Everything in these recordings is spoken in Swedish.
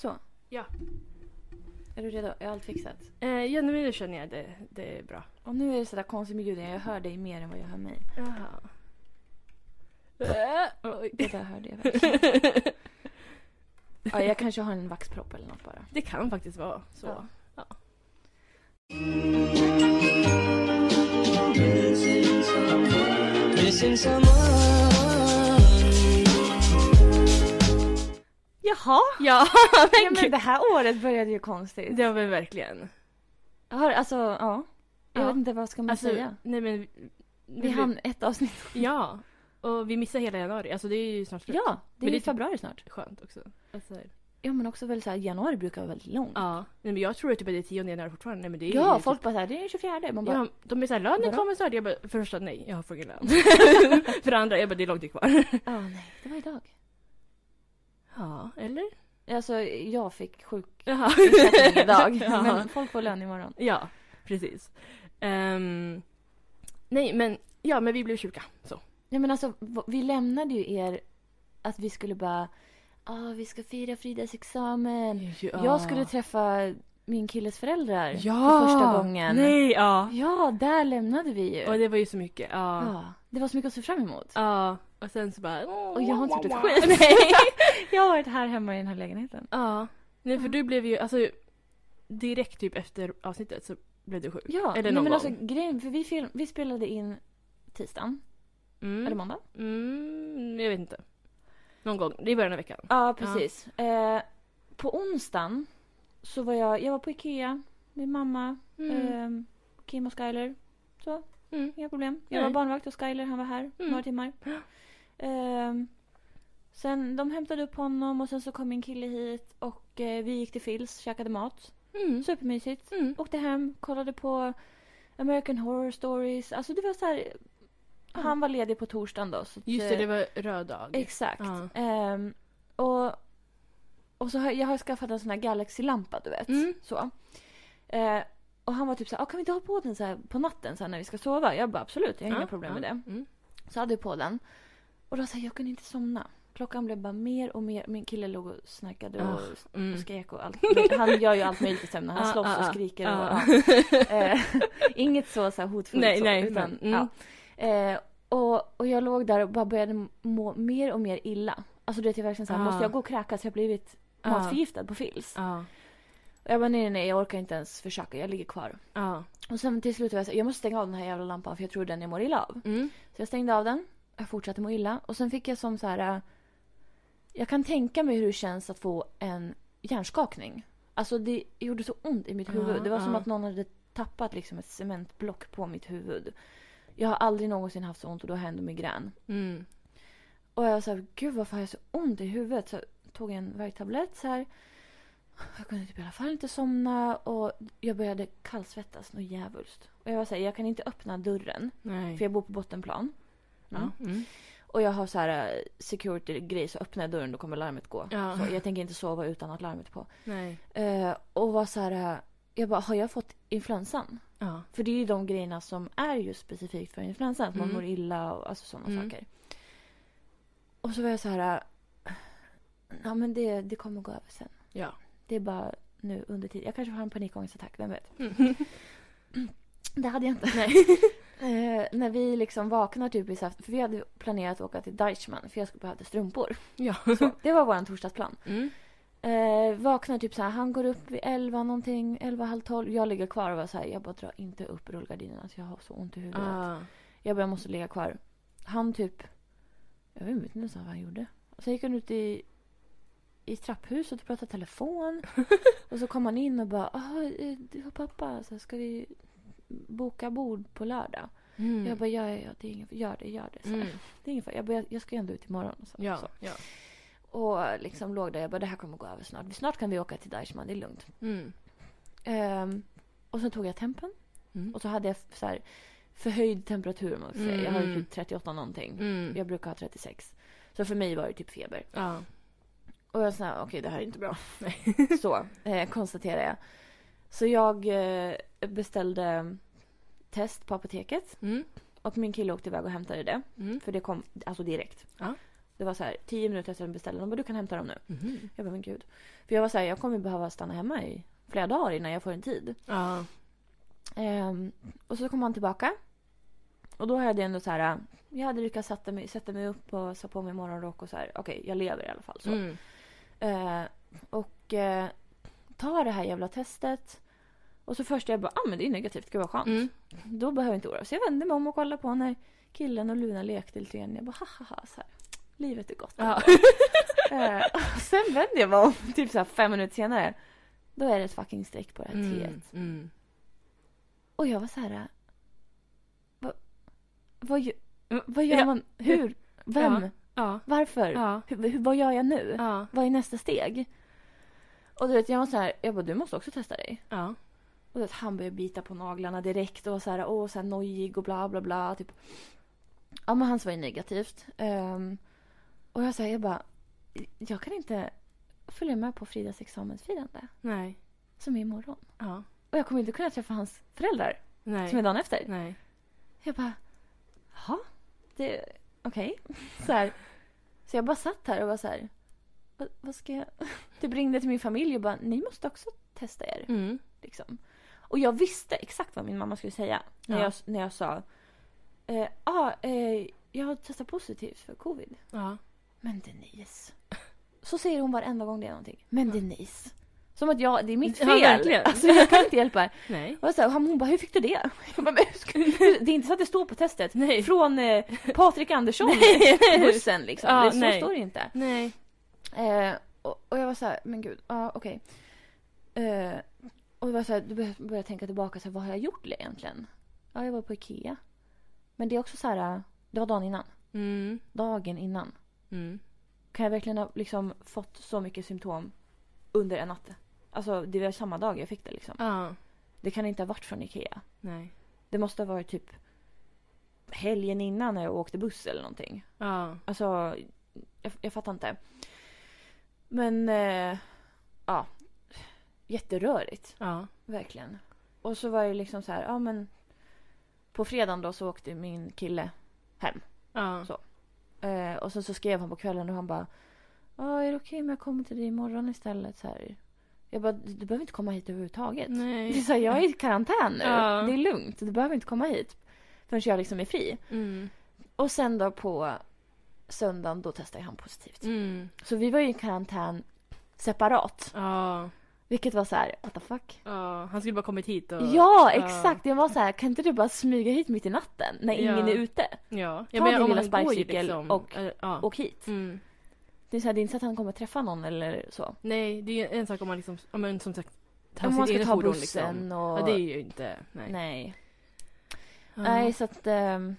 Så. Ja. Är du redo? Är allt fixat? Eh, ja, nu känner jag det, det är bra. Och nu är det sådär konstigt med ljuden. Jag hör dig mer än vad jag hör mig. Jaha. Oj. Det där hörde jag verkligen. Ja, jag kanske har en vaxpropp eller något bara. Det kan faktiskt vara så. Ja. Missing someone. Jaha! Ja, Ja, men men gud. det här året började ju konstigt. Det var väl verkligen. Har, alltså, ja. Jag Ja. vet inte vad ska man Alltså, säga. nej men. Vi hann ett avsnitt. Ja. Och vi missar hela januari. Alltså det är ju snart slut. Ja, det Men är ju typ- februari snart. Skönt också. Alltså, Ja, men också väl så här, januari brukar vara väldigt långt. ja. Nej, men jag tror att typ att det är 10 januari fortfarande. Nej, men det är Ja, ju folk bara såhär, det är den 24. Man bara, Ja, de är såhär, lönen kommer snart. Jag bara, för första nej, jag har fucking lön. för andra, jag bara, det är långt kvar. ja nej, det var idag. Ja, eller? Alltså, jag fick sjuk Jaha. ersättning idag. Ja. Men folk får lön imorgon. Ja, precis. Ehm, nej, men ja, men vi blev sjuka. Så. Ja, men alltså, vi lämnade ju er att vi skulle bara, ah, vi ska fira Fridas examen. Jag skulle träffa min killes föräldrar för första gången. Nej, ja. Ja, där lämnade vi ju. Och det var ju så mycket. Ja. Ja, det var så mycket att se fram emot. Ja. Och sen så bara... Och jag har inte gjort ett skit. Nej. Jag har varit här hemma i den här lägenheten. Ja. Nej, för du blev ju, alltså direkt typ efter avsnittet så blev du sjuk. Ja, Eller nej, någon men gång. alltså grejen, för vi, film, vi spelade in tisdagen, Mm. eller måndag. Mm, jag vet inte. Någon gång, det är i början av veckan. Ja, precis. Eh, på onsdagen så var jag, jag var på Ikea med mamma, Mm. eh, Kim och Skyler. Så, Mm. inga problem. Jag Nej. var barnvakt och Skyler, han var här Mm. några timmar. Eh, sen de hämtade upp honom och sen så kom min kille hit och eh, vi gick till Phils, käkade mat. Mm. Supermysigt. Mm. Åkte hem, kollade på American Horror Stories. Alltså det var så här. Han var ledig på torsdagen då. Så Just det, eh, det var röd dag. Exakt. Ja. Ehm, och och så har jag har skaffat en sån här Galaxy-lampa, du vet. Mm. Så. Eh, och han var typ så här, ah, kan vi inte ha på den så på natten så när vi ska sova? Jag bara absolut, jag har inga Ja, problem ja. med det. Mm. Så hade jag på den. Och då sa jag, jag kunde inte somna. Klockan blev bara mer och mer. Min kille låg och snarkade och, Ah, mm. och skrek och allt. Han gör ju allt möjligt i sömnen. Han Ah, slåss ah, och ah. skriker. Ah. Och, eh, inget så, så här hotfullt. Nej, så, nej, utan, mm. ja. eh, och, och jag låg där och bara började må mer och mer illa. Alltså du vet, jag verkligen så här, Ah. måste jag gå och kräkas? Jag har blivit Ah. matförgiftad på Fils. Och jag bara, nej, nej, nej, jag orkar inte ens försöka. Jag ligger kvar. Och sen till slut var jag så här, jag måste stänga av den här jävla lampan för jag tror den jag mår illa av. Mm. Så jag stängde av den. Jag fortsatte må illa. Och sen fick jag som så här... äh, Jag kan tänka mig hur det känns att få en hjärnskakning. Alltså det gjorde så ont i mitt Ja, huvud. Det var som ja. att någon hade tappat liksom ett cementblock på mitt huvud. Jag har aldrig någonsin haft så ont och då har jag ändå migrän. Mm. Och jag sa, gud varför har jag så ont i huvudet? Så jag tog en värktablett så här. Jag kunde typ i alla fall inte somna och jag började kallsvettas något djävulskt. Och jag var så här, jag kan inte öppna dörren Nej. för jag bor på bottenplan. Ja. Mm. Och jag har så här eh, security-grej så öppnar jag dörren då kommer larmet gå. Ja. Så jag tänker inte sova utan att larmet är på. Nej. Eh, och var så här, eh, jag bara, har jag fått influensan? Ja. För det är ju de grejerna som är just specifikt för influensan. Att man Mm. mår illa och alltså sådana Mm. saker. Och så var jag så här, eh, ja men det, det kommer gå över sen. Ja. Det är bara nu under tid. Jag kanske har en panikångestattack, vem vet? Mm. Det hade jag inte. Nej. Eh, när vi liksom vaknar typ i här, för vi hade planerat att åka till Deichmann för jag skulle behöva strumpor. Ja. Så, det var vår torsdagsplan. Mm. Eh, vaknar typ så här, han går upp vid 11 någonting, 11, halv 12. Jag ligger kvar och var så här, jag bara drar inte upp rullgardinerna så jag har så ont i huvudet. Ah. Jag bara, jag måste ligga kvar. Han typ, jag vet inte ens vad han gjorde. Och sen gick han ut i, i trapphuset och pratade telefon. och så kom han in och bara, ah, eh, du och pappa, så ska vi boka bord på lördag? Mm. Jag bara, ja, ja, ja, det är ingen, gör det, gör det. Så, Mm. Det är ingen. Jag, bara, jag, jag ska ju ändå ut imorgon. Så, Ja. så. Ja. Och liksom låg där, jag bara, det här kommer gå över snart. Snart kan vi åka till Deichmann, det är lugnt. Mm. Ehm, och så tog jag tempen. Mm. Och så hade jag så här, förhöjd temperatur man säga. Jag hade Mm. typ 38 någonting. Mm. Jag brukar ha 36. Så för mig var det typ feber. Ja. Och jag sa, okej det här är inte bra. så eh, konstaterade jag. Så jag eh, beställde test på apoteket. Mm. Och min kille åkte iväg och hämtade det. Mm. För det kom alltså direkt. Ja. Det var så här tio minuter efter att beställde. De bara, du kan hämta dem nu. Mhm. Jag bara, men gud. För jag var så här, jag kommer behöva stanna hemma i flera dagar innan jag får en tid. Ja. Ehm, och så kom han tillbaka. Och då hade jag ändå så här, jag hade lyckats sätta mig, sätta mig upp och sätta på mig morgonrock och så här, okej, jag lever i alla fall. Så. Mm. Eh, och eh, tar det här jävla testet. Och så först jag bara, ah men det är negativt, gud vad skönt. Mm. Då behöver jag inte oroa Så jag vände mig om och kollade på när killen och Luna lekte lite grann. Jag bara, ha ha ha, så här. Livet är gott. Ja. Eh, och sen vände jag mig om, typ så här fem minuter senare. Då är det ett fucking streck på det här Mm. teet. Mm. Och jag var så här. Vad, vad, vad gör Ja. man? Hur? Vem? Ja. Varför? Ja. Hur, hur, vad gör jag nu? Vad är nästa steg? Och du vet, jag var så här, jag bara, du måste också testa dig. Och vet, han började bita på naglarna direkt och så här, åh, så här nojig och bla bla bla. Typ. Ja, men hans var ju negativt. Ehm, och jag säger bara, jag kan inte följa med på Fridas examensfirande Nej. som är imorgon. Ja. Och jag kommer inte kunna träffa hans föräldrar som är Nej. dagen efter. Nej. Jag bara, jaha, det, okej. Så här. Så jag bara satt här och var så här, vad, vad ska jag? Typ ringde till min familj och bara, ni måste också testa er. Mm. Liksom. Och jag visste exakt vad min mamma skulle säga när, Ja. jag, när jag sa, eh, ah, eh, jag har testat positivt för covid. Ja. Men Denise. Så säger hon varenda gång det är någonting. Men Denise. Som att jag, det är mitt fel. Ja. Alltså jag kan inte hjälpa er. Nej. Och så här, hon bara, hur fick du det? Jag bara, men det är inte så att det står på testet. Nej. Från eh, Patrik Andersson bussen liksom. Ja, det, så nej. står det inte. Nej. Eh, och, och jag var så här, men gud, ja okej. Eh, och det var så här, då började jag tänka tillbaka, så här, vad har jag gjort egentligen? Ja, jag var på Ikea. Men det är också så här, det var dagen innan. Mm. Dagen innan. Mm. Kan jag verkligen ha liksom fått så mycket symptom under en natt? Alltså det var samma dag jag fick det liksom. Ja. Det kan inte ha varit från Ikea. Nej. Det måste ha varit typ helgen innan när jag åkte buss eller någonting. Ja. Alltså, jag, jag fattar inte. Men, eh, ja. Jätterörigt, Ja. verkligen. Och så var det liksom så här, ja men. På fredagen då så åkte min kille hem. Ja. Så. Eh, och sen så skrev han på kvällen och han bara, ja är det okej om jag kommer till dig imorgon istället? Så här. Jag bara, du behöver inte komma hit överhuvudtaget. Det är Nej. så här, jag är i karantän nu. Ja. Det är lugnt. Du behöver inte komma hit. Förrän jag liksom är fri. Mm. Och sen då på söndagen, då testade han positivt. Mm. Så vi var ju i karantän separat. Ja. Vilket var så här, what the fuck? Ja. Han skulle bara kommit hit och... Ja, exakt. Jag var så här, kan inte du bara smyga hit mitt i natten när ingen är ute? Ja. Ta din lilla sparkcykel och- eh, ja. Och hit. Mm. Det är, så här, det är inte så att han kommer träffa någon eller så. Nej, det är en sak om man liksom, om man som sagt tar Om man ska ta bussen liksom. och... Ja, det är ju inte, nej. Nej. Nej, så att... ehm,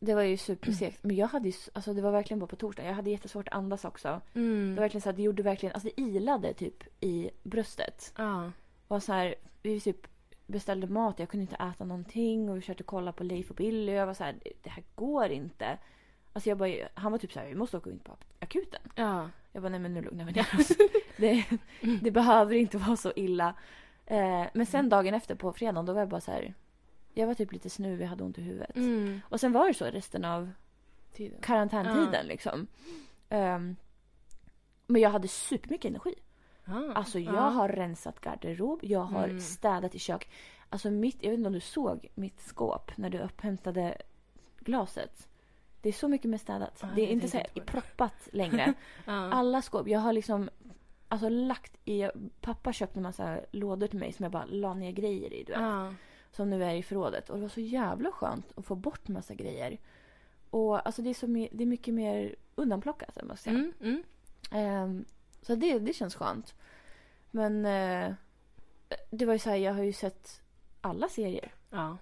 det var ju supersegt. Men jag hade ju, alltså det var verkligen bara på torsdag. Jag hade jättesvårt att andas också. Mm. Det var verkligen så att det gjorde verkligen, alltså det ilade typ i bröstet. Ja. var så här, vi typ beställde mat, jag kunde inte äta någonting och vi försökte kolla på Leif och Billy och jag var så här, det här går inte. Alltså jag bara, han var typ så här, vi måste åka in på akuten. Ja. Jag bara, nej men nu lugnar vi ner oss. det, det behöver inte vara så illa. Eh, men sen dagen efter på fredagen, då var jag bara så här, jag var typ lite snuvig, jag hade ont i huvudet. Mm. Och sen var det så resten av Tiden. karantäntiden Ja. liksom. Ehm, men jag hade supermycket energi. Ja. Alltså jag ja. har rensat garderob, jag har Mm. städat i kök. Alltså mitt, jag vet inte om du såg mitt skåp när du upphämtade glaset. Det är så mycket mer städat. Ja, det är inte så här proppat längre. Ja. Alla skåp, jag har liksom alltså lagt i, pappa köpte en massa lådor till mig som jag bara la ner grejer i. Du vet, Ja. Som nu är i förrådet. Och det var så jävla skönt att få bort massa grejer. Och alltså det är, så, det är mycket mer undanplockat, jag måste säga. Mm. Mm. Ehm, så det, det känns skönt. Men eh, det var ju så här, jag har ju sett alla serier. Ja.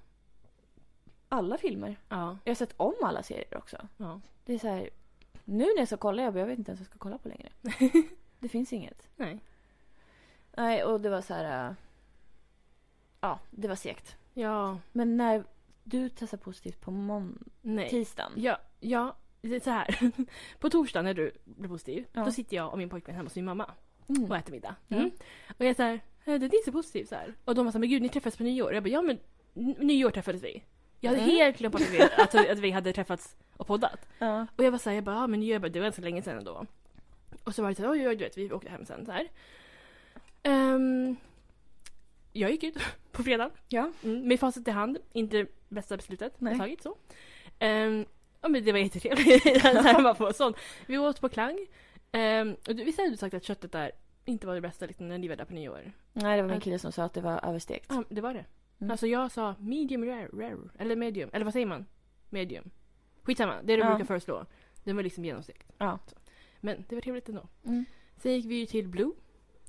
Alla filmer. Ja. Jag har sett om alla serier också. Ja. Det är så här, nu när jag ska kolla, jag, bara, jag vet inte ens vad jag ska kolla på längre. det finns inget. Nej. Nej, och det var så här, eh, ja, det var segt. Ja. Men när du testade positivt på mån- Nej. tisdagen. Ja. Ja. Det är så här. På torsdag när du blev positiv, Ja. då sitter jag och min pojkvän hemma hos min mamma Mm. och äter middag. Mm. Och jag är såhär, det är inte så positivt så här. Och de var såhär, men gud ni träffades på nyår. Jag bara, ja men n- nyår träffades vi. Jag hade Mm. helt glömt bort att vi, att, att vi hade träffats och poddat. Ja. Och jag var såhär, jag bara, ja men jag bara, det var ganska länge sedan ändå. Och så var det såhär, oj, oj, du vet, vi åkte hem sen så här. Jag gick ut på fredag. Ja. Mm, med facit i hand, inte bästa beslutet Nej. jag tagit så. Ehm, ja men det var jättetrevligt. Vi åt på Klang. Um, och du, visst hade du sagt att köttet där inte var det bästa liksom, när ni var där på nyår? Nej, det var min kille som sa att det var överstekt. Ja, det var det. Mm. Alltså jag sa medium rare, rare, eller medium, eller vad säger man? Medium. Skitsamma, det är det Ja. brukar föreslå. Den var liksom genomstekt. Ja. Så. Men det var trevligt ändå. Mm. Sen gick vi ju till Blue.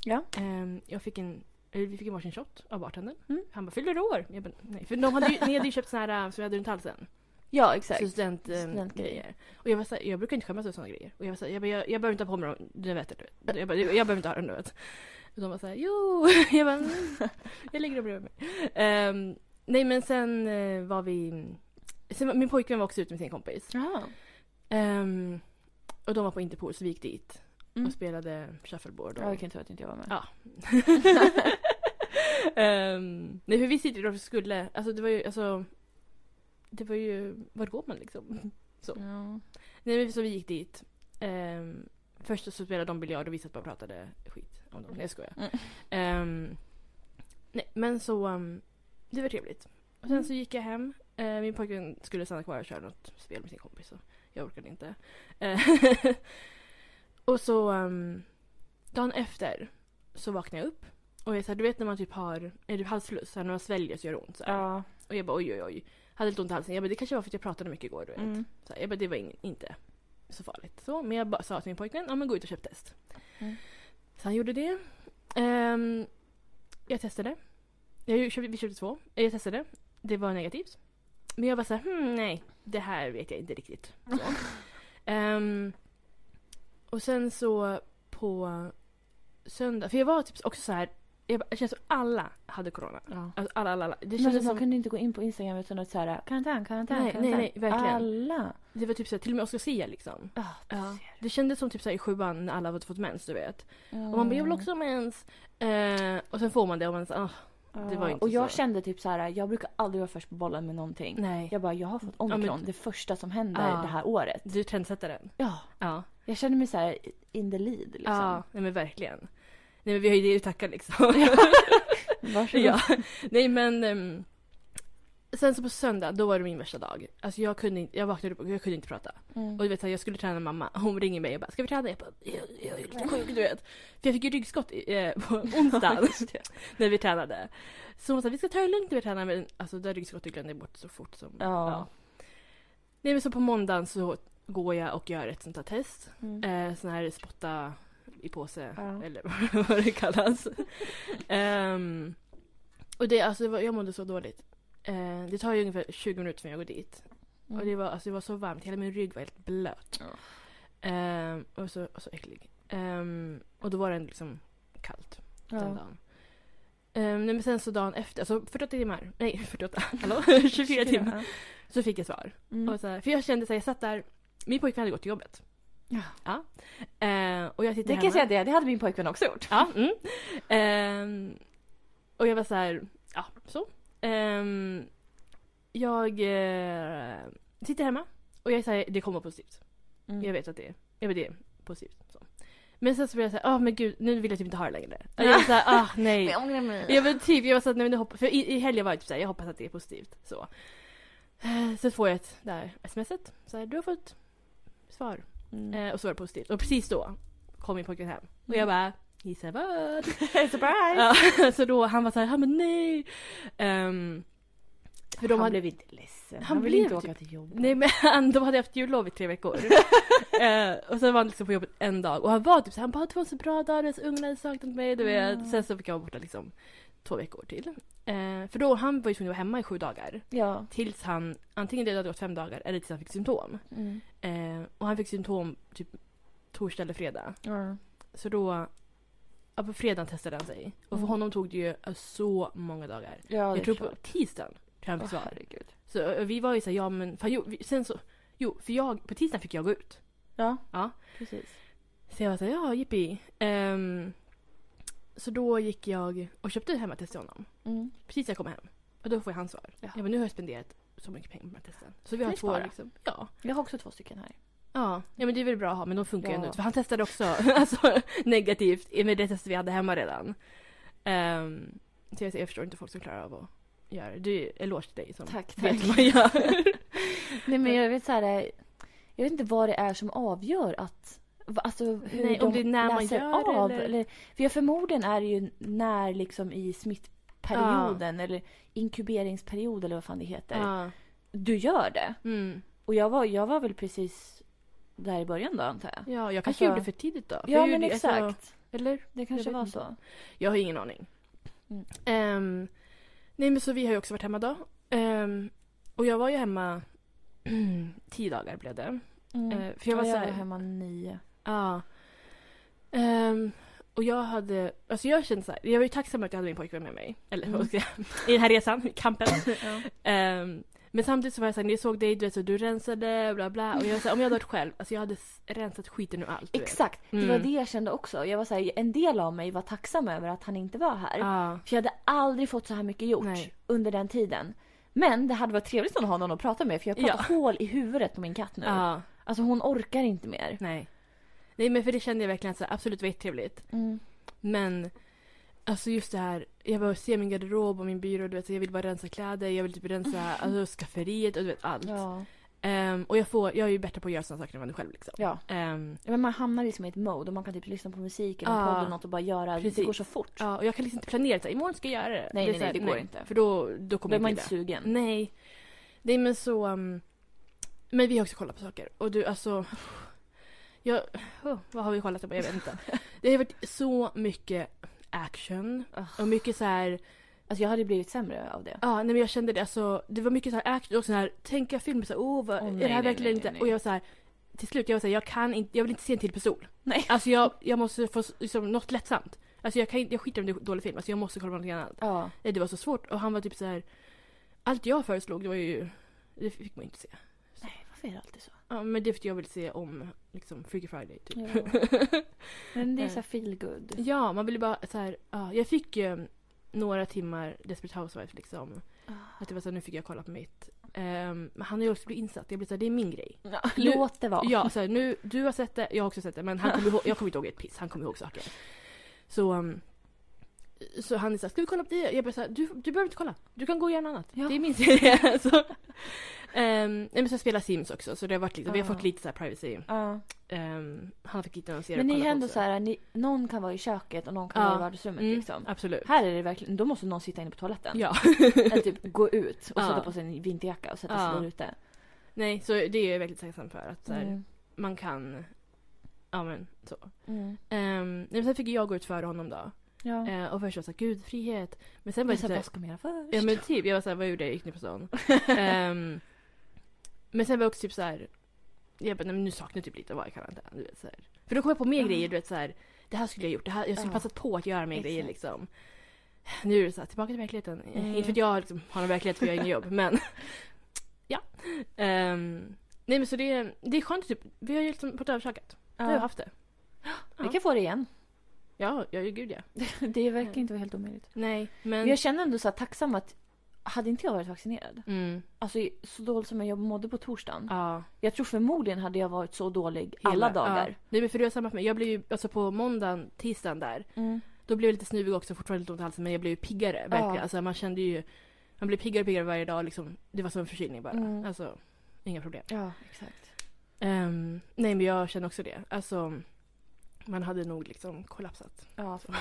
Ja. Ehm, jag fick en, vi fick en varsin shot av bartendern. Mm. Han bara, fyller du år? Jag bara, nej. För de hade ju, ni hade ju köpt såna här äh, som vi hade runt halsen. Ja, exakt. Student, ehm, Studentgrejer. grejer. Och jag var såhär, jag brukar inte skämmas över såna grejer. Och jag var såhär, jag, bara, jag, jag behöver inte ha på mig dem, du vet. Jag, bara, jag behöver inte ha dem, du vet. Och de var såhär, jo! Jag bara, mm. jag lägger dem bredvid mig. Ehm, nej men sen eh, var vi, sen, min pojkvän var också ute med sin kompis. Ehm, och de var på Interpol så vi gick dit Mm. och spelade shuffleboard. Och, Ja, vilken tur att inte jag var med. Ja. Ehm, nej för vi sitter och skulle, alltså det var ju, alltså det var ju, var går man liksom? Ja. Nej men så vi gick dit. Um, först så spelade de biljard och vi satt bara och pratade skit om dem. Nej jag skojar. Mm. Ehm, nej men så, um, det var trevligt. Och sen så gick jag hem. Eh, min pojkvän skulle stanna kvar och köra något spel med sin kompis. Så jag orkade inte. och så um, dagen efter så vaknade jag upp. Och jag så här, du vet när man typ har, är du halsfluss? Så här, när man sväljer så gör det ont. Så här. Ja. Och jag bara oj oj oj. Hade lite ont i halsen. Jag bara det kanske var för att jag pratade mycket igår du vet. Mm. Så här, jag bara, det var ing- inte så farligt. Så, men jag bara sa till min pojkvän, ja men gå ut och köp test. Mm. Så han gjorde det. Ehm, jag testade. Jag köpte, vi köpte två. Jag testade. Det var negativt. Men jag var såhär, hmm, nej, det här vet jag inte riktigt. Så. Och sen så på söndag, för jag var typ också så här. Jag bara, det känns som alla hade corona. Ja. Alltså alla, alla, alla. Det Men kändes man som, kunde inte gå in på Instagram utan att säga karantän, karantän, Nej, karantän. nej, nej, verkligen. Alla. det var typ så här, till och med Oscar Sia liksom. Du Ja. Det kändes som typ så här i sjuan när alla hade fått mens, du vet. Ja. Och man bara, jag vill också ha mens. Eh, och sen får man det och man så, ah, det var inte Och jag så. kände typ så här, jag brukar aldrig vara först på bollen med någonting. nej. Jag bara, jag har fått men- omikron, det första som händer Ja. det här året. Du trendsättaren. Ja, Ja. jag känner mig så här in the lead liksom. Ja, nej men verkligen. Nej men vi har ju det att tacka liksom. Varsågod. ja. Nej men. ehm, sen så på söndag, då var det min värsta dag. Alltså jag kunde inte, jag vaknade upp och jag kunde inte prata. Mm. Och du vet jag skulle träna mamma. Hon ringer mig och bara, ska vi träna? Jag bara, jag, jag är lite sjuk du vet. För jag fick ju ryggskott eh, på onsdagen. När vi tränade. Så hon sa vi ska ta det lugnt när vi tränar men alltså det ryggskottet glömde jag bort så fort som... Ja. Nej men så på måndagen så går jag och gör ett sånt här test. Mm. Eh, sån här spotta i påse Ja. eller vad det kallas. Ehm, och det, alltså, jag mådde så dåligt. Eh, det tar ju ungefär 20 minuter för jag går dit. Mm. Och det var, alltså, det var så varmt, hela min rygg var helt blöt. Ja. Ehm, och, så, och så äcklig. Ehm, och då var den liksom kallt den ja. dagen. Um, men sen så dagen efter, alltså 48 timmar, nej 48, hallå? 24 timmar. Så fick jag svar. Mm. Och så här, för jag kände så här, jag satt där, min pojkvän hade gått till jobbet. Ja. Eh, och jag sitter Det hemma. kan jag säga det, det hade min pojkvän också gjort. Ja, mm. Ehm, och jag var så här, ja så. Ehm, jag eh, sitter hemma och jag säger det kommer vara positivt. Mm. Jag vet att det är, jag vet det är positivt. Så. Men sen så blev jag såhär, ah men gud nu vill jag typ inte ha det längre. Och jag var såhär, ah nej. Jag ångrar mig. Jag var typ, jag var såhär, nej men det hoppas, för i, i helgen var jag typ såhär, jag hoppas att det är positivt. Så. Eh, Sen får jag ett där smset, såhär, du har fått svar. Mm. Eh, och så var det positivt. Och precis då kom min pojkvän hem. Och jag bara, gissa vad? Surprise! Ja, så då, han var såhär, han bara nej. Ehm, för de han hade, blev inte ledsen. Han Han, ville inte åka typ- till jobbet. nej men de hade haft jullov i tre veckor. eh, och sen var han liksom på jobbet en dag. Och han var typ såhär, han bara, det var så bra dag, så ungarna hade saknat mig, du vet. Mm. Sen så fick jag vara borta liksom två veckor till. Eh, för då, han var ju tvungen att vara hemma i sju dagar. Ja. Tills han, antingen det hade gått fem dagar eller tills han fick symptom. Mm. Eh, och han fick symptom typ torsdag eller fredag. Ja. Så då, ja, på fredagen testade han sig. Och för Mm. honom tog det ju eh, så många dagar. Ja, jag tror på klart. tisdagen tror jag han fick svar. herregud. Så eh, vi var ju såhär, ja men fan, jo, vi, sen så, jo för jag, på tisdagen fick jag gå ut. Ja, Ja. precis. Så jag var såhär, ja jippi. Ehm, så då gick jag och köpte hemmatest till honom. Mm. Precis när jag kom hem. Och då får jag hans svar. Ja. Jag bara, nu har jag spenderat så mycket pengar på de här testen. Så vi har två sparar? liksom. Ja. Jag har också två stycken här. Ja. ja, men det är väl bra att ha men de funkar ju Ja. ändå. För han testade också alltså, negativt med det testet vi hade hemma redan. Um, så jag, jag förstår inte folk som klarar av att göra det. Du, eloge till dig som Tack, vet tack. hur man gör. Nej men jag vet så här, jag vet inte vad det är som avgör att Alltså hur Nej, de om det är när man gör av. eller- För jag förmodligen är det ju när liksom i smittperioden eller inkuberingsperiod eller vad fan det heter. ja. Du gör det. Mm. Och jag var, jag var väl precis där i början då antar jag. ja, jag kanske Alltså- gjorde för tidigt då. Ja men gjorde- alltså, exakt. eller? det kanske var inte. så. Jag har ingen aning. Mm. Ehm, nej men så vi har ju också varit hemma då. Ehm, och jag var ju hemma tio dagar blev det. Mm. Eh, för jag var Ja, så jag var hemma nio. Ja. Ehm, och jag hade, alltså jag kände så här, jag var ju tacksam att jag hade min pojkvän med mig. Eller Mm. vad ska jag säga, i den här resan, kampen. Ehm, men samtidigt så var jag såhär, när jag såg dig, du vet så du rensade, bla bla. Och jag så här, om jag hade varit själv, alltså jag hade rensat skiten ur allt. Exakt, det var Mm. det jag kände också. Jag var så här, en del av mig var tacksam över att han inte var här. Ja. För jag hade aldrig fått så här mycket gjort Nej. under den tiden. Men det hade varit trevligt att ha någon att prata med för jag pratar Ja. hål i huvudet på min katt nu. ja. Alltså hon orkar inte mer. Nej. Nej men för det kände jag verkligen så här, absolut var jättetrevligt. Mm. Men alltså just det här, jag bara ser min garderob och min byrå, du vet, jag vill bara rensa kläder, jag vill typ rensa alltså, skafferiet och du vet allt. Ja. Ehm, och jag, får, jag är ju bättre på att göra sådana saker än vad du själv liksom. ja. Ehm, Men man hamnar liksom i ett mode och man kan typ lyssna på musik eller Ja. podd eller något och bara göra. Det Precis. går så fort. ja, och jag kan liksom inte planera så här, imorgon ska jag göra det. Nej, det nej, nej, det går inte. För då, då Då kommer är man inte det. sugen. Nej. Nej men så, um, men vi har också kollat på saker. Och du alltså, jag, oh, vad har vi kollat på? Jag vet inte. Det har varit så mycket action Ugh. och mycket så här Alltså jag hade blivit sämre av det. Ja, nej men jag kände det. Alltså, det var mycket så här action och så här, tänka film, så här, oh, vad, är nej, det här nej, verkligen nej, inte? Och jag var så här, till slut, jag var så här, jag kan inte, jag vill inte se en till pistol. Nej. Alltså jag, jag måste få liksom, något lättsamt. Alltså jag kan jag skiter om det är dålig film, alltså jag måste kolla på något annat. Ja. Nej, Det var så svårt och han var typ så här, allt jag föreslog det var ju, det fick man inte se. Nej, varför är det alltid så? Ja, men det är för att jag vill se om liksom Freaky Friday typ. Ja. Men det är Eh. så feel good. Ja, man ville bara så här, ja, jag fick ju några timmar Desperate Housewives liksom. Ah. Att det var så här, nu fick jag kolla på mitt. Ehm, men han har ju också blivit insatt. Jag blir så här, det är min grej. Ja, Nu- Låt det vara. Ja, så här, nu, du har sett det, jag har också sett det. Men han kommer ihåg, jag kommer inte ihåg ett piss. Han kommer ihåg saker. Så, um, så han är såhär, ska vi kolla på det? Jag bara såhär, du, du behöver inte kolla. Du kan gå och göra något annat. Ja. Det är min serie. så, um, men så jag spelar Sims också. Så det har varit lite, vi har fått lite så här privacy. Ja. Um, han fick hitta någon serie Men ni är ändå så här, ni, någon kan vara i köket och någon kan Ja. vara i vardagsrummet Mm, liksom. Absolut. Här är det verkligen, då måste någon sitta inne på toaletten. Ja. Eller typ gå ut och sätta på sig en vinterjacka och sätta sig där ute. nej, så det är jag väldigt tacksam för. Att så här, Mm. man kan, ja men så. Mm. Um, men sen fick jag gå ut före honom då. Ja. Eh, och först var jag såhär, gud frihet. Men sen var jag så, såhär, vad ska man göra först? ja men typ, jag var såhär, vad gjorde jag? Gick ner på stan. Ehm, men sen var jag också typ såhär, jag bara, nej, men nu saknar jag typ lite att vara i karantän. Du vet, så här. För då kom jag på mer Ja. grejer, du vet såhär, det här skulle jag gjort, det här, jag skulle Ja. passat på att göra mer grejer Exakt. liksom. Nu är det såhär, tillbaka till verkligheten. Eh, Mm. Inte för att jag liksom, har någon verklighet för jag har inget jobb, men ja. Ehm, nej men så det, det är skönt typ, vi har ju liksom fått översakat. Vi har ja. haft det. Vi kan få det igen. Ja, ja gud ja. Det verkar inte vara helt omöjligt. Nej, Men men... jag känner ändå så här tacksam att hade inte jag varit vaccinerad, Mm, alltså så dåligt som jag mådde på torsdagen. ja. Jag tror förmodligen hade jag varit så dålig Hela- alla dagar. Ja. Nej men för det var samma för mig. Jag blev ju, alltså på måndagen, tisdagen där. Mm. Då blev jag lite snuvig också, fortfarande lite ont i halsen men jag blev ju piggare. Verkligen. Ja. Alltså man kände ju, man blev piggare och piggare varje dag liksom. Det var som en förkylning bara. Mm. Alltså, inga problem. Ja, exakt. Ehm, nej men jag känner också det. Alltså, man hade nog liksom kollapsat. Ja, så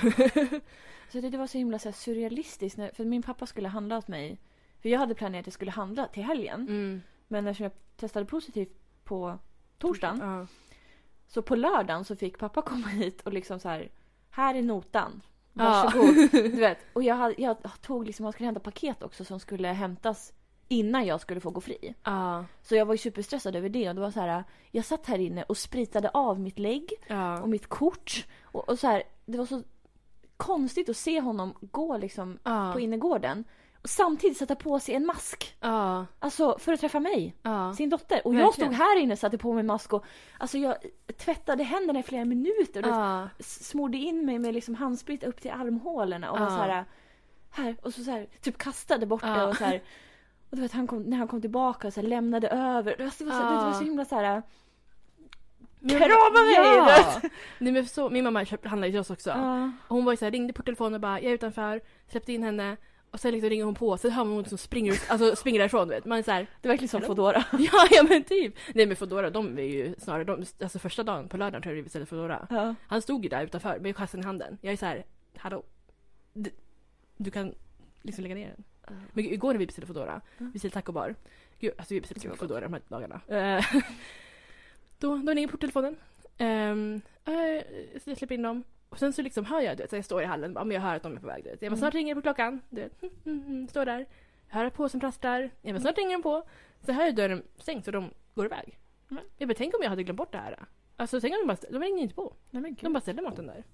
det, det var så himla så här, surrealistiskt. När, för min pappa skulle handla åt mig. För jag hade planerat att jag skulle handla till helgen. Mm. Men eftersom jag testade positivt på torsdagen. Ja. Så på lördagen så fick pappa komma hit och liksom så här. Här är notan. Ja. Varsågod. Du vet. Och jag, hade, jag tog liksom, han skulle hämta paket också som skulle hämtas innan jag skulle få gå fri. Ja. Så jag var ju superstressad över det och det var så här. Jag satt här inne och spritade av mitt lägg Ja. och mitt kort. Och, och så här, det var så konstigt att se honom gå liksom Ja. på innergården och samtidigt sätta på sig en mask. Alltså för att träffa mig, sin dotter. Och jag Verkligen. stod här inne och satte på mig mask och alltså jag tvättade händerna i flera minuter. Och s- smorde in mig med liksom handsprit upp till armhålorna och var så här, här och så, så här, typ kastade bort det och så här. Och du vet, han kom, när han kom tillbaka och så här, lämnade över. Alltså, det, var så, det, det var så Ja. himla så här. Men- Krama mig! Ja! Nej, men så, min mamma handlade till oss också. Och hon var ju så här, ringde på telefonen och bara jag är utanför, släppte in henne och sen liksom ringer hon på så hör man hon liksom springer, ut, alltså springer därifrån vet. Man är så här, Det är verkligen som? Foodora. ja, ja men typ. Nej men Foodora de är ju snarare, de, alltså första dagen på lördagen tror jag vi beställde Foodora. Ja. Han stod ju där utanför med kassen i handen. Jag är så här, hallå. Du, du kan liksom lägga ner den. Men gud, igår när vi beställde Foodora, vi beställde taco bar. Gud, alltså vi beställde så mycket Foodora de här dagarna. Eh, då, då ringer porttelefonen. Um, så jag släpper in dem. Och sen så liksom hör jag, du vet, så jag står i hallen, men jag hör att de är på väg. Du vet. Jag bara, Mm. snart ringer det på klockan. Du vet. Mm, mm, mm, står där. Jag hör att påsen prasslar. Jag bara, snart ringer den på. Så hör jag dörren stängs och de går iväg. Mm. Jag bara, tänk om jag hade glömt bort det här. Alltså tänk om de bara, de ringer inte på. Nej men De bara ställer maten där.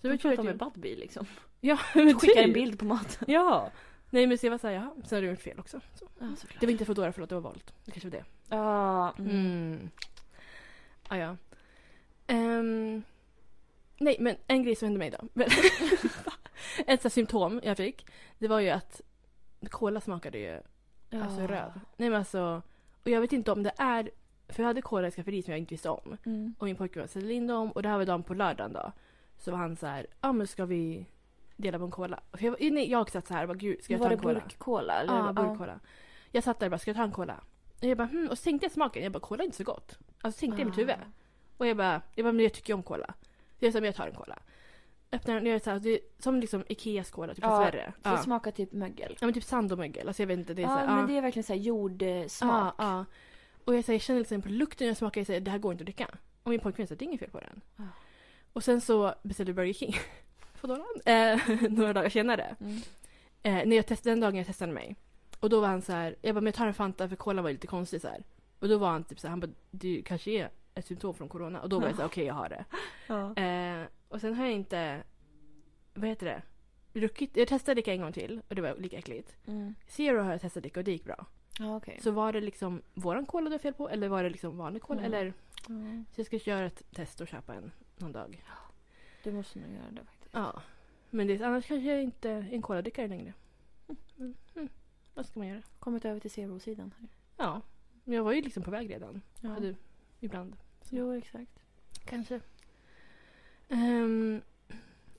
Så De med att jag... Budbee liksom. Ja, men Skickar en typ. bild på maten. Ja. Nej men så jag var såhär, jaha, sen hade jag gjort fel också. Så. Ja. Det var inte Foodora, förlåt, det var valt. Det kanske var det. Ja. Mm. Ah, ja. Ehm, nej, men en grej som hände mig då. Ett sånt symptom jag fick, det var ju att cola smakade ju alltså Ja. röv. Nej men alltså, och jag vet inte om det är, för jag hade cola i skafferiet som jag inte visste om. Mm. Och min pojkvän ställde in dem och det här var dagen på lördagen då. Så var han så här, ja ah, men ska vi dela på en cola? För jag, nej, jag satt så här, bara, gud ska jag Var ta det en cola? burkcola? eller? Ja, burkcola. Jag satt där och bara, ska jag ta en cola? Och jag bara, hmm, och så tänkte jag smaken, jag bara, cola är inte så gott. Alltså tänkte jag i mitt huvud. Och jag bara, jag bara, men jag tycker ju om cola. Så jag sa, men jag tar en cola. Öppnar den och är så här, det är som liksom Ikeas cola, typ Ja, fast värre. Så Ja. det smakar typ mögel. ja men typ sand och mögel, alltså jag vet inte, det är Ja, så här, men ja. det är verkligen såhär jordsmak. Ja, ja. Och jag, så här, jag känner liksom på lukten jag smakar, jag säger det här går inte att dricka. Och min pojkvän säger det är inget fel på den. Ja. Och sen så beställde vi Burger King. Foodora. eh, några dagar senare. Mm. Eh, när jag testade, den dagen jag testade mig. Och då var han så här, jag bara men jag tar en Fanta för kolan var lite konstig så här. Och då var han typ så här, han bara det kanske är ett symptom från corona. Och då var jag så här, okej jag har det. Ja. Eh, och sen har jag inte, vad heter det? Druckit, jag testade dricka en gång till och det var lika äckligt. Mm. Zero har jag testat dricka och det gick bra. Ja, okej. Så var det liksom våran cola det var fel på eller var det liksom vanlig cola? Mm. Eller, Ja. så jag ska göra ett test och köpa en någon dag. Du måste nog göra det. Ja. Men det, annars kanske jag inte är en cola-drickare längre. Mm. Mm. Vad ska man göra? Kommit över till zero-sidan här. Ja. Men jag var ju liksom på väg redan. Ja. Hade, ibland. Så. Jo, exakt. Kanske. Ehm,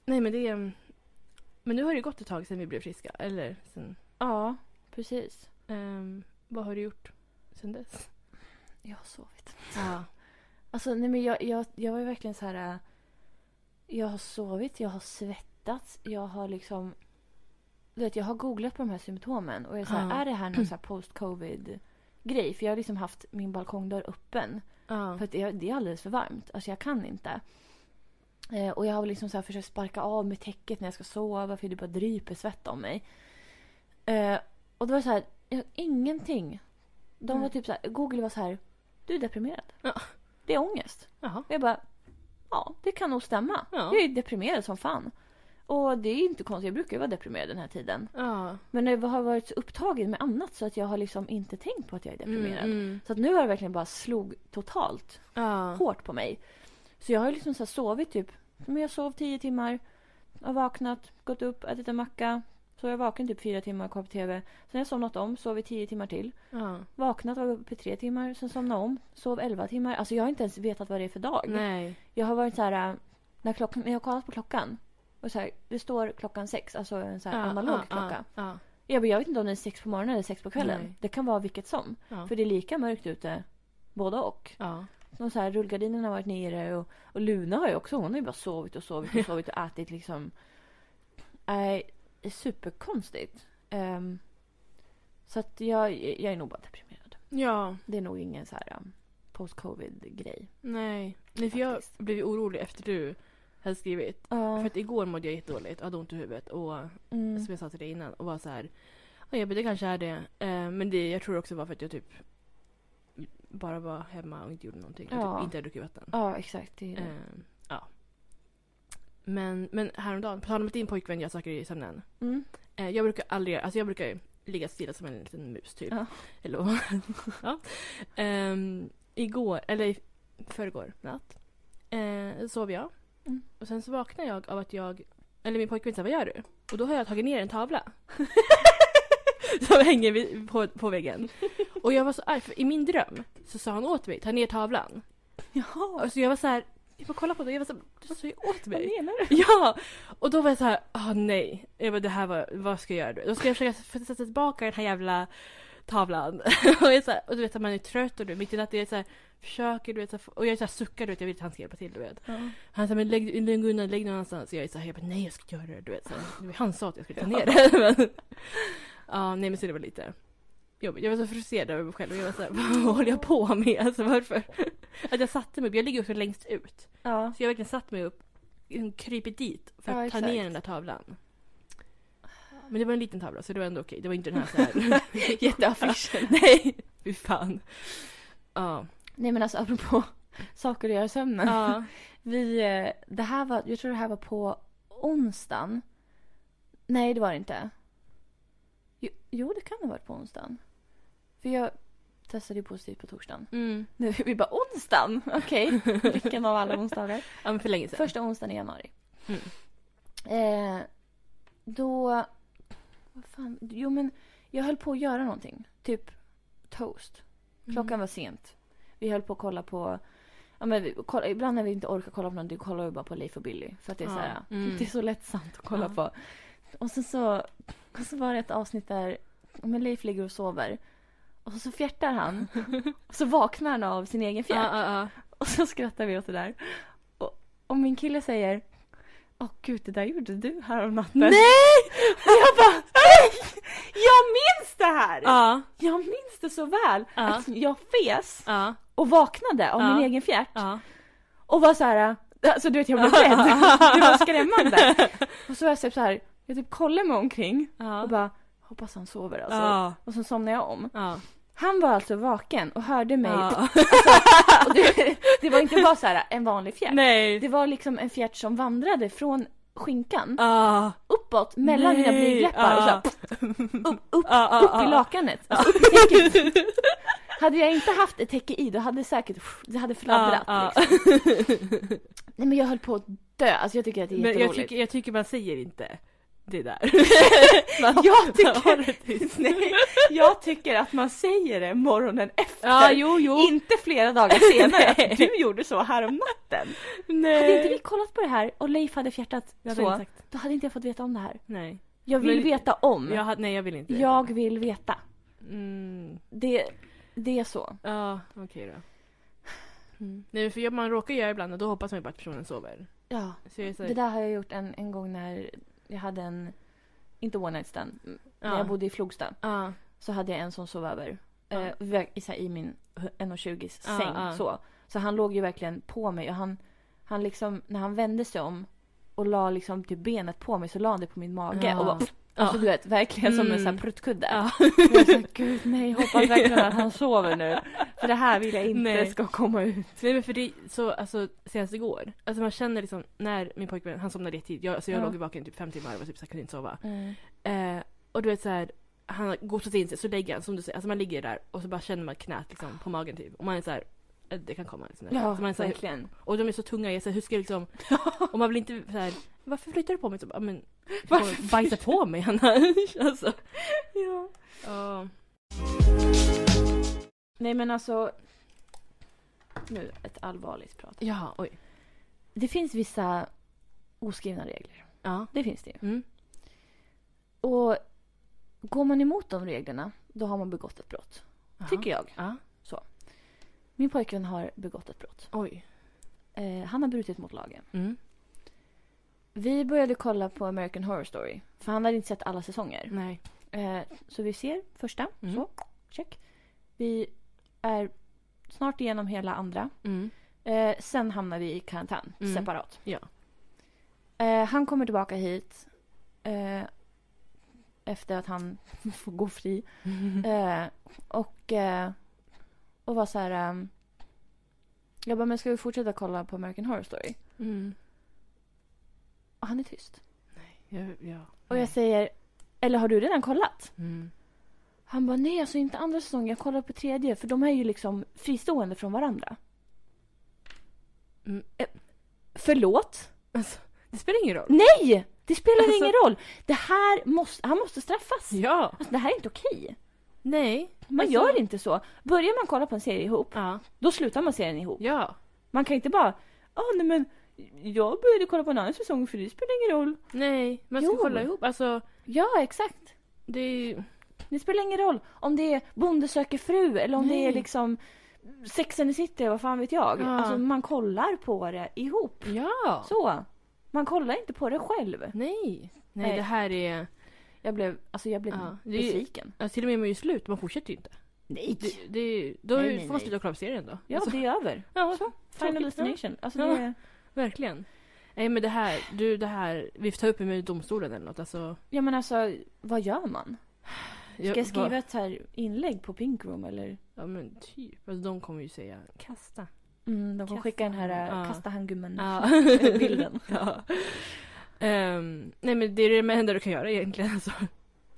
nej men det är... Men nu har det gått ett tag sedan vi blev friska. Eller sen... Ja, precis. ehm, vad har du gjort sen dess? Jag har sovit. Ja. Alltså, nej men jag, jag, jag var ju verkligen så här... äh, Jag har sovit, jag har svettats, jag har liksom... Du vet, jag har googlat på de här symptomen och jag är så här, Ja. är det här någon så post-covid grej? För jag har liksom haft min balkongdörr öppen. Ja. För att det, det är alldeles för varmt. Alltså jag kan inte. Eh, och jag har liksom så här försökt sparka av med täcket när jag ska sova för det bara dryper svett om mig. Eh, och det var så här, jag, ingenting. De var typ så här, Google var så här, du är deprimerad. Ja. Det är ångest. Jaha. Och jag bara, ja det kan nog stämma. Ja. Jag är deprimerad som fan. Och det är inte konstigt, jag brukar ju vara deprimerad den här tiden. Ja. Men jag har varit så upptagen med annat så att jag har liksom inte tänkt på att jag är deprimerad. Mm, mm. Så att nu har det verkligen bara slog totalt Ja. hårt på mig. Så jag har liksom så sovit typ, men jag sov tio timmar, har vaknat, gått upp, ätit en macka. Så jag är vaken typ fyra timmar, kollat på TV. Sen har jag somnat om, sovit tio timmar till. Ja. Vaknat, var uppe i tre timmar, sen somnat om, sov elva timmar. Alltså jag har inte ens vetat vad det är för dag. Nej. Jag har varit så här, äh, när, klockan, jag har kollat på klockan. Och så här, det står klockan sex, alltså en så här analog klocka. Ja. Jag, bara, jag vet inte om det är sex på morgonen eller sex på kvällen. Nej. Det kan vara vilket som. Ja. För det är lika mörkt ute, både och. Ja. Och så här, rullgardinerna har varit nere och, och Luna har ju också, hon har ju bara sovit och sovit och sovit och ätit liksom. Nej, är superkonstigt. Ehm, så att jag, jag är nog bara deprimerad. ja. Det är nog ingen så här um, post-covid-grej. Nej. Nej för jag blev orolig efter du hade skrivit. Ja. För att igår mådde jag jättedåligt, hade ont i huvudet och mm. som jag sa till dig innan och var så här. Ja, jag det kanske är det. Eh, men det, jag tror också var för att jag typ bara var hemma och inte gjorde någonting. Och Ja. typ inte hade druckit vatten. Ja, exakt. Det det. Eh, ja. Men, men häromdagen, på tal om att din pojkvän gör saker i sömnen. Mm. Eh, jag brukar aldrig, alltså jag brukar ligga stilla som en liten mus typ. Ja. Eller ja. Ehm, igår, eller i förrgår natt, eh, sov jag. Mm. Och sen så vaknade jag av att jag, eller min pojkvän sa vad gör du? Och då har jag tagit ner en tavla. som hänger vid, på, på väggen. Och jag var så arg, för i min dröm så sa han åt mig, ta ner tavlan. Jaha. Och så jag var så här, jag bara kolla på det, jag var så du sa ju åt Vad mig. menar du? Ja! Och då var jag så här, ah nej. Jag bara, det här var, vad ska jag göra då? Ska jag försöka sätta tillbaka den här jävla tavlan. och, jag så här, och du vet att man är trött och du mitt i natten, jag är så här, försöker du vet, så här, och jag är så här, suckar du vet, jag vill att han ska hjälpa till du vet. Ja. Han sa men lägg, lägg undan, lägg någon annanstans. Jag är så här, jag bara, nej jag ska göra det. Du vet, så här, han sa att jag skulle ta ner det. Men, ja, nej men så det var lite jobbigt. Jag var så frustrerad över mig själv jag var så här, vad håller jag på med? Alltså varför? Att jag satte mig upp, jag ligger också längst ut. Ja. Så jag verkligen satt mig upp, liksom krypit dit för att Ja, ta exakt. ner den där tavlan. Men det var en liten tavla så det var ändå okej. Det var inte den här så här. Jätteaffischen. nej, fy fan. Ja. Nej men alltså apropå saker att göra i sömnen. Ja. Vi, eh, det här var, jag tror det här var på onsdagen. Nej det var det inte. Jo, jo det kan ha varit på onsdagen. För jag testade ju positivt på torsdagen. Mm. Nu, vi bara onsdagen, okej. Vilken av alla onsdagar? ja, men för länge sedan. Första onsdagen i januari. Mm. Eh, då... Vad fan? Jo men jag höll på att göra någonting. Typ toast. Klockan Mm. var sent. Vi höll på att kolla på... Ja, men vi, kolla, ibland när vi inte orkar kolla på någonting kollar vi bara på Leif och Billy. För att det är, så, Ja, här, mm. det är så lättsamt att kolla Ja. på. Och sen så, och så var det ett avsnitt där men Leif ligger och sover. Och så, så fjärtar han. och så vaknar han av sin egen fjärt. Ja, ja, ja. Och så skrattar vi åt det där. Och, och min kille säger Åh gud, det där gjorde du häromnatten. Nej! Och jag bara nej! Jag minns det här! Ja, Jag minns det så väl. Att jag fes och vaknade av min egen fjärt. Och var så här, alltså du vet jag blev rädd. Det var skrämmande. Och så var jag typ så här, jag typ kollar mig omkring och Ja. bara hoppas han sover alltså. Ja. Och så somnar jag om. Ja. Han var alltså vaken och hörde mig. Ja. Och det, det var inte bara så här en vanlig fjärt. Nej. Det var liksom en fjärt som vandrade från skinkan Ja. uppåt mellan mina Nej. blygdläppar och så här, upp, upp, ja. i lakanet. Alltså upp i täcket. Hade jag inte haft ett täcke i då hade det säkert det hade fladdrat. Liksom. Nej men jag höll på att dö. Alltså jag tycker att det är Men jag tycker, jag tycker man säger inte det där. Jag tycker-. Nej, jag tycker att man säger det morgonen efter. Ja, jo, jo. Inte flera dagar senare. Att du gjorde så här om natten. Nej. Hade inte vi kollat på det här och Leif hade fjärtat Jag hade så, sagt. då hade inte jag fått veta om det här. Nej. Jag vill Men- veta om. Jag, hade- nej, jag vill inte. Jag vill veta. Mm. Det, det är så. Ja, okej då. Mm. Nej, för man råkar göra ibland och då hoppas man ju bara att personen sover. Ja. Så så här, Det där har jag gjort en, en gång när jag hade en, inte one night stand, när Ja. jag bodde i Flogsta. Ja. Så hade jag en som sov över. Ja. Eh, i, så här, I min 1,20 Ja, säng. Så. så han låg ju verkligen på mig och han, han liksom, när han vände sig om och la liksom typ benet på mig så la han det på min mage och bara, Ja. alltså du vet verkligen som en Mm. sån här pruttkudde. Ja. Jag sa gud nej hoppas verkligen att han sover nu. För det här vill jag inte Nej. ska komma ut. Nej men för det, så alltså senast igår, alltså man känner liksom när min pojkvän, han somnade rätt tid, jag, alltså jag Ja. låg vaken typ fem timmar och var typ så här, kunde inte sova. Mm. Eh, och du vet så här, han har gosat in sig, så lägger han som du säger, alltså man ligger där och så bara känner man knät liksom på magen typ. Och man är så här, det kan komma liksom. Ja så man är så här, verkligen. och de är så tunga, jag säger hur ska jag liksom, och man vill inte så här, varför flyttar du på mig? Så bara, men, Varför bajsa på mig annars? alltså. Ja. Ja. Nej men alltså. Nu ett allvarligt prat. Ja, oj. Det finns vissa oskrivna regler. Ja. Det finns det ju. Mm. Och går man emot de reglerna, då har man begått ett brott. Jaha. Tycker jag. Ja. Min pojkvän har begått ett brott. Oj. Eh, han har brutit mot lagen. Mm. Vi började kolla på American Horror Story. För han hade inte sett alla säsonger. Nej. Eh, så vi ser första. Mm. Så, check. Vi är snart igenom hela andra. Mm. Eh, sen hamnar vi i karantän Mm. separat. Ja. Eh, han kommer tillbaka hit. Eh, efter att han får gå fri. Eh, och, eh, och var så här... ehm, jag bara, men ska vi fortsätta kolla på American Horror Story? Mm. Och han är tyst. Ja, ja. Och jag säger, eller har du redan kollat? Mm. Han bara, nej alltså inte andra säsongen, jag kollar på tredje för de är ju liksom fristående från varandra. Mm. Eh, förlåt? Alltså, det spelar ingen roll. Nej! Det spelar Alltså- ingen roll. Det här måste, han måste straffas. Ja. Alltså, det här är inte okej. Nej. Man Alltså- gör inte så. Börjar man kolla på en serie ihop, Ja. då slutar man serien ihop. Ja. Man kan inte bara, ja nej men jag började kolla på en annan säsong för det spelar ingen roll. Nej. Man ska Jo. kolla ihop. Alltså, Ja, exakt. det är. Det spelar ingen roll om det är Bonde söker fru eller om det Nej. är liksom Sex and the City, vad fan vet jag. Ja. Alltså man kollar på det ihop. Ja. Så. Man kollar inte på det själv. Nej. Nej, Nej. det här är... Jag blev, alltså jag blev Ja, det är ju- besviken. Alltså, till och med med ju slut, man fortsätter ju inte. Nej! Det, det, då Nej, nej, får man nej. sluta kolla på serien då. Ja, Alltså, det är över. ja, Så, Final tråkigt. Destination. Alltså Ja. det är, Verkligen. Nej men det här, du det här, vi får ta upp det med domstolen eller något. Alltså, ja men alltså, vad gör man? Ska jag skriva ett här inlägg på Pink Room eller? Ja men typ. Alltså, de kommer ju säga kasta. Mm, de Kasta skicka den här äh, Ja. kasta han gummen Ja. Ehm, nej men det är det enda du kan göra egentligen. Alltså.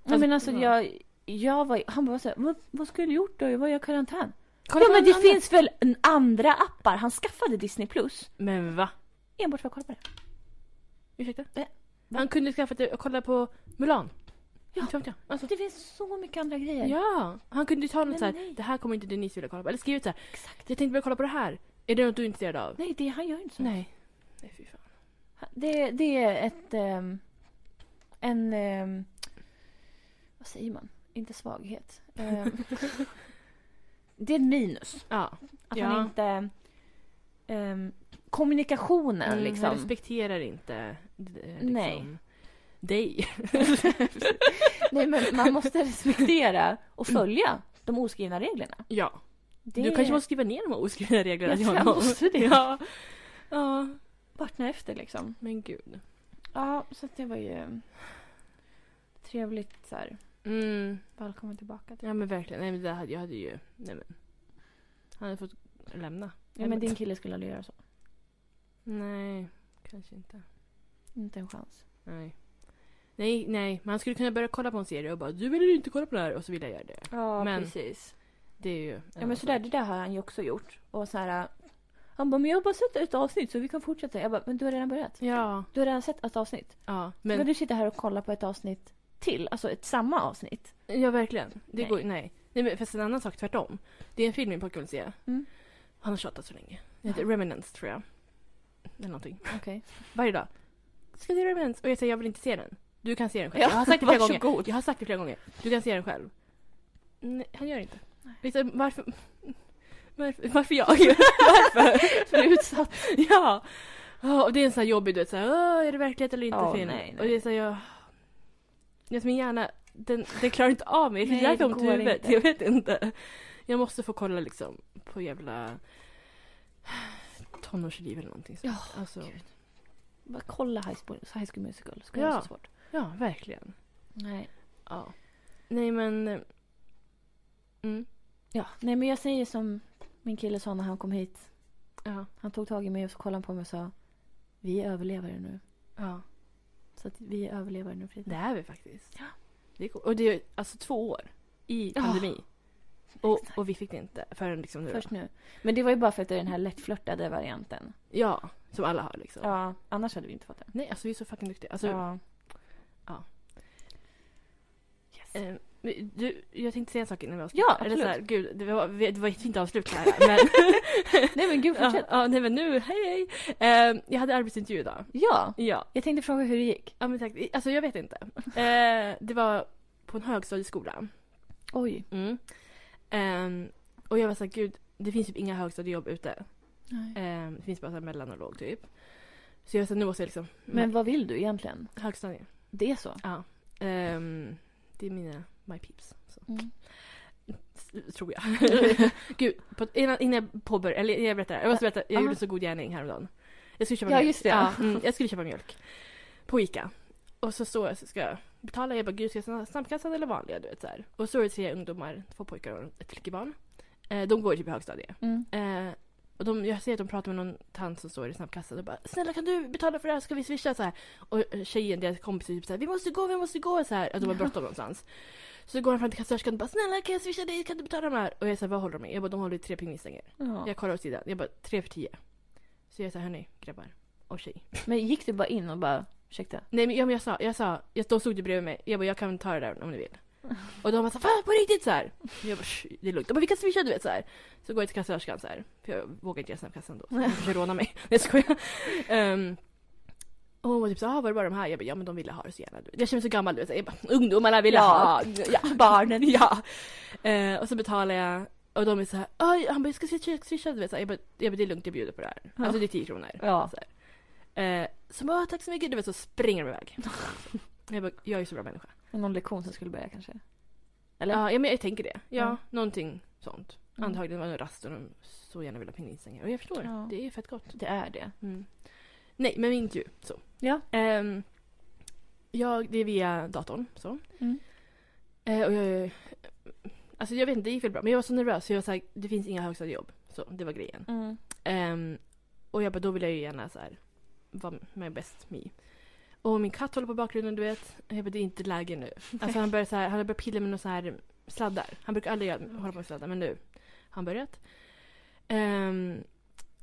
Nej men alltså ja. jag, jag var, han bara såhär, vad, vad skulle du gjort då? Jag var i karantän. Kolla ja men det alla finns väl en andra appar? Han skaffade Disney Plus. Men va? enbart för att kolla på det. Ursäkta? Va? Va? Han kunde skaffat det och kolla på Mulan. Ja. Inte vet jag. Alltså, Det finns så mycket andra grejer. ja, han kunde ju ta något såhär, det här kommer inte Denise vilja kolla på. Eller skrivit såhär, Exakt. jag tänkte börja kolla på det här. Är det något du är intresserad av? Nej, det, han gör inte så. Nej. Nej fy fan. Det, det är ett... ehm, en... ehm, vad säger man? Inte svaghet. Ehm, det är ett minus. Ja. Att Ja. han inte... kommunikationen Mm, Han liksom. respekterar inte eh, liksom, Nej. dig. Nej, men man måste respektera och följa de oskrivna reglerna. Ja. Det Du kanske måste skriva ner de oskrivna reglerna Jag till tror jag honom. måste det. Ja. ja. Partner efter liksom. Men gud. Ja, så att det var ju trevligt så här. Mm. Välkommen tillbaka. Till. Ja men verkligen. Nej men det hade jag hade ju... Nej men. Han hade fått lämna. Ja, men din kille skulle aldrig göra så. Nej. Kanske inte. Inte en chans. Nej. Nej, nej. Man skulle kunna börja kolla på en serie och bara du vill inte kolla på det här och så vill jag göra det. Ja, Men- precis. Det är ju... Ja, men sådär, det där har han ju också gjort. Och så här, han bara, men jag har bara sett ett avsnitt så vi kan fortsätta. Jag bara, men du har redan börjat. Ja. Du har redan sett ett avsnitt. Ja. Men... Men... du sitter här och kollar på ett avsnitt till? Alltså ett samma avsnitt? Ja verkligen. Det Nej. går nej. Nej men fast en annan sak tvärtom. Det är en film min pojke vill se. Mm. Han har tjatat så länge. Det heter Remnants tror jag. Eller någonting. Okej. Varje dag. Ska se Remnants? Och jag säger jag vill inte se den. Du kan se den själv. jag har sagt det flera gånger. Jag har sagt det flera gånger. Du kan se den själv. Nej, han gör inte. Liksom, varför? Varför, varför jag? varför? För utsatt. ja. Och det är en sån här jobbig du vet såhär, "Åh, är det verklighet eller inte Ja, film? nej, nej. Och det är såhär, jag... Vet, min hjärna, den, den klarar inte av mig. Jag Nej, ont i går huvudet. inte. Jag vet inte. Jag måste få kolla liksom på jävla tonårsliv eller någonting. sånt. Ja, alltså, gud. Bara kolla High School, high school Musical. Ska Ja. vara så svårt. ja, verkligen. Nej. Ja. Nej men... Mm. Ja, nej men jag säger som min kille sa när han kom hit. Ja. Han tog tag i mig och så kollade han på mig och sa Vi är överlevare nu. Ja. Så att vi är överlevare nu Frida. Det är vi faktiskt. Ja. Det är. Och det är alltså två år i Ja. pandemi. Och, Exakt. och vi fick det inte förrän liksom nu. Först Då. nu. Men det var ju bara för att det är den här lättflörtade varianten. Ja, som alla har liksom. Ja, annars hade vi inte fått det. Nej, alltså vi är så fucking duktiga. Alltså, ja. Yes. Eh, du, jag tänkte säga en sak innan vi avslutar. Ja, Eller absolut. så här, gud, det var, det var ett fint avslut här. Men, Nej men gud, ja, fortsätt. ja, nej men nu, hej hej. Eh, jag hade arbetsintervju idag. Ja. Ja. Jag tänkte fråga hur det gick. ja men tack. Alltså jag vet inte. Eh, det var på en högstadieskola. Oj. Mm. Ehm, och jag var såhär, gud, det finns typ inga högstadiejobb ute. Nej. Ehm, det finns bara så mellan och låg typ. Så jag var såhär, nu måste jag liksom... Men vad vill du egentligen? Högstadie. Det är så? Ja. Ehm, det är mina, my peeps. Mm. Tror jag. Gud, på, innan, innan jag påbörjar, eller jag berättar. Jag måste berätta, jag Aha. gjorde en så god gärning häromdagen. Jag skulle köpa Ja, mjölk. just det. Ja, mm, jag skulle köpa mjölk. På Ica. Och så står jag så ska jag betala. Jag bara, gud ska jag snabb- snabbkassan eller vanliga? Du vet så här. Och så är det tre ungdomar, två pojkar och ett flickebarn. Eh, de går typ i högstadiet. Mm. Eh, och de, jag ser att de pratar med någon tant som står i snabbkassan och bara “Snälla kan du betala för det här? Ska vi swisha?” så här. Och eh, tjejen, deras kompis, typ så här “Vi måste gå, vi måste gå!” så här. Att de har bråttom någonstans. Så går han fram till kassörskan och bara “Snälla kan jag swisha dig? Kan du betala de här?” Och jag säger “Vad håller de med?” Jag bara “De håller i tre pingvisstänger”. Ja. Jag kollar åt sidan. Jag bara “Tre för tio”. Så jag säger “Hörni grabbar och tjej”. Men gick du bara in och bara Ursäkta. Nej men, ja, men jag sa, jag sa, jag, de stod ju bredvid mig. Jag bara, jag kan ta det där om ni vill. Och de var såhär, fan på riktigt så här. Jag bara, "Shh, det är lugnt. De bara, vi kan swisha du vet så här. Så går jag till kassörskan så här. För jag vågar inte göra snabbkassan då. Så de försöker råna mig. Nej jag skojar. Um, och hon var typ såhär, ah, var det bara de här? Jag bara, ja men de ville ha det så gärna. Jag känner mig så gammal du vet. Jag bara, ungdomarna ville ha. Ja, barnen. ja. Eh, och så betalar jag. Och de är så här, "Oj", han bara, jag ska swisha, du vet. Så här. Jag, bara, jag bara, det är lugnt jag bjuder på det här. Ja. Alltså det är 10 kronor. Ja. Så, här. Eh, så bara, "Ah, tack så mycket. Du vet så springer de iväg. jag bara, jag är så bra människa. Någon lektion som skulle börja kanske? Eller? Ja, ja men jag tänker det. Ja, Ja. någonting sånt. Mm. Antagligen var det en rast och de så gärna vill ha pingvinsängar. Och jag förstår, Ja. det är fett gott. Det är det. Mm. Nej, men min intervju. Så. Ja. Ehm, jag, det är via datorn. Så. Mm. Eh, och jag, alltså jag vet inte, det gick väl bra. Men jag var så nervös så jag såhär, det finns inga högstadiejobb. Så det var grejen. Mm. Ehm, och jag bara, då vill jag ju gärna så här vara med bäst me. Och min katt håller på bakgrunden, du vet. Jag bara, det är inte läge nu. Alltså han börjar så här, han har börjat pilla med några så här sladdar. Han brukar aldrig hålla på med sladdar, men nu har han börjat. Ehm,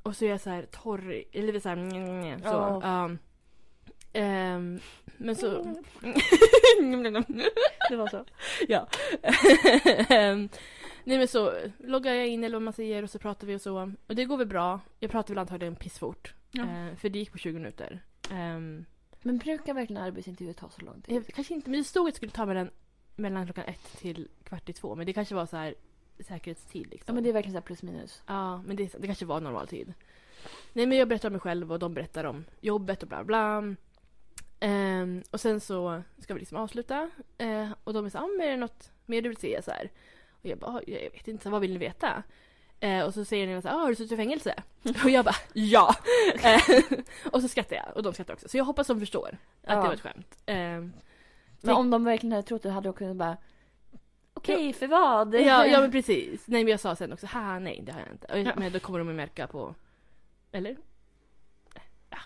och så är jag så här torr, eller så här, mm, mm, så. Ja. ja. Ehm, men så... Det var så. ja. Ehm, Nej men så loggar jag in eller vad man säger och så pratar vi och så. Och det går väl bra. Jag pratar väl antagligen pissfort. Ja. Eh, för det gick på 20 minuter. Ehm, Men brukar verkligen arbetsintervjuer ta så lång tid? jag, kanske inte, men det stod att det skulle ta mellan, mellan klockan ett till kvart i två. Men det kanske var så här säkerhetstid liksom. Ja men det är verkligen så plus minus. Ja, men det, det kanske var normal tid. Nej men jag berättar om mig själv och de berättar om jobbet och bla bla. Ehm, och sen så ska vi liksom avsluta. Eh, och de är så ah, är det något mer du vill se? Så här. Och jag bara, "Ah, jag vet inte, vad vill ni veta? Eh, och så säger ni så här, ah, har du suttit i fängelse? och jag bara, ja! Och så skrattar jag och de skrattar också. Så jag hoppas de förstår att Ja. det var ett skämt. Ehm, Men om de verkligen hade trott det hade de kunnat bara Okej, för vad? ja, ja men precis. Nej men jag sa sen också, haha nej det har jag inte. Jag- Ja. Men då kommer de att märka på, eller? Ja.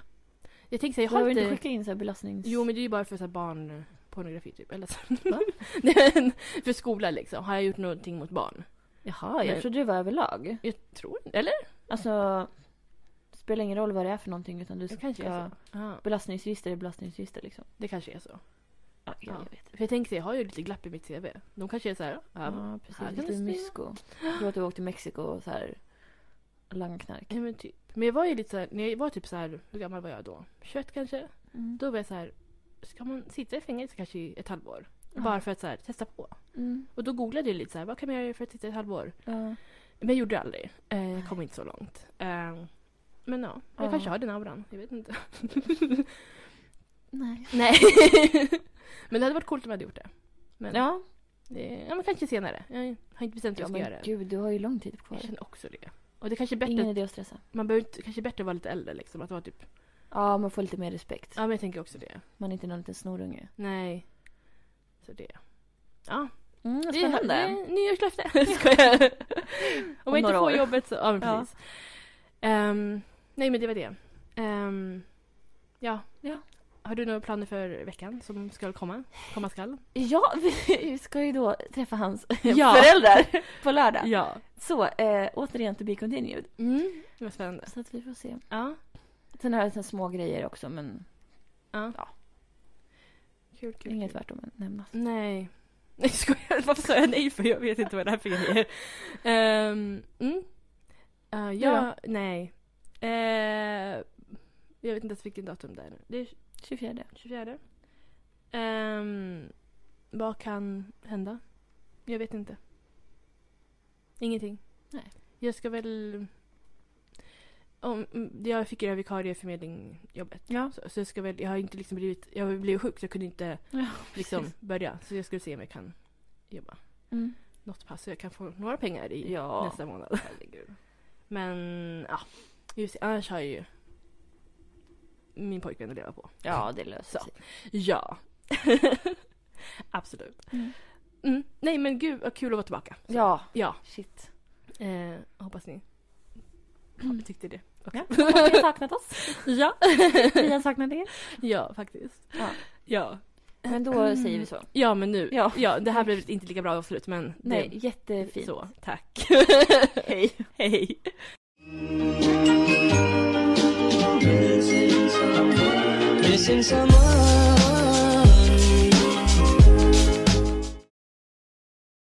Jag tänkte säga, jag har inte inte... skickat in så här belastnings... Jo men det är ju bara för så barnpornografi typ. Eller så. Men för skola liksom. Har jag gjort någonting mot barn? Jaha, jag Nej. trodde det var överlag. Jag tror. Eller? Alltså, spelar ingen roll vad det är för någonting utan du Det ska... kanske är så. Belastningsregister är belastningsregister liksom. det kanske är så. Ja, Ja. jag vet. För jag tänkte, jag har ju lite glapp i mitt CV. De kanske är så här, ja, Ja, här precis. kan Lite det stå. mysko. Jag tror att du åkte till Mexiko och så här langknark. Ja, men typ. Men jag var ju lite så här, när jag var typ så här, hur gammal var jag då? 21 kanske? Mm. Då var jag så här, ska man sitta i fängelse kanske i ett halvår? Ja. Bara för att så här, testa på. Mm. Och då googlade jag lite så här, vad kan man göra för att sitta i ett halvår? Ja. Men jag gjorde det aldrig. Eh, jag kom inte så långt. Eh, men ja, jag Ja. kanske har den auran. Jag vet inte. Nej. Nej. men det hade varit coolt om jag hade gjort det. Men, Ja. det, ja, men kanske senare. Jag har inte bestämt hur ja jag ska göra det. gud, du har ju lång tid kvar. Jag känner också det. Och det kanske är bättre, Ingen idé att stressa. man behöver inte, kanske är bättre att vara lite äldre liksom. Att vara typ, Ja, man får lite mer respekt. ja men jag tänker också det. Man är inte någon liten snorunge. Nej. Så det. Ja, Mm, det är, det spännande. är nyårslöfte. Skojar. Om jag inte får år. jobbet så, ja men Ja. precis. Ehm, nej men det var det. Ehm, ja. Ja. Har du några planer för veckan som ska komma? Komma skall? Ja, vi ska ju då träffa hans Ja. föräldrar på lördag. Ja. Så, eh, återigen to be continued. Mm, var spännande. Så att vi får se. Ja. Sen har jag lite små grejer också men Ja. Ja. Kul, kul, inget kul. värt att nämna. Nej. Nej skojar, varför sa jag nej för? Jag vet inte vad det här för grejer. Um, mm. Uh, ja, nej. Eh, jag vet inte ens vilken datum det är nu. Det är 24. 24. Ehm, vad kan hända? Jag vet inte. Ingenting. Nej. Jag ska väl... Om, jag fick här vikarieförmedlingjobbet. Ja. Så, så jag ska väl, jag har inte liksom blivit, jag har blivit sjuk så jag kunde inte ja liksom börja. Så jag skulle se om jag kan jobba Mm. något pass så jag kan få några pengar i Ja. nästa månad. Men ja, just annars har jag ju min pojkvän att leva på. Ja, det löser Så. sig. Ja. Absolut. Mm. Mm. Nej men gud vad kul att vara tillbaka. Ja, Ja. shit. Eh, hoppas ni Mm. tyckte det. Ja, hoppas ni har saknat oss. Ja. Vi har saknat er. ja, faktiskt. Ja. Ja. Men då säger vi så. Ja, men nu. Ja. Ja. det här blev inte lika bra avslut men Nej, det, jättefint. så. Tack. Hej. Hej. 剩下么？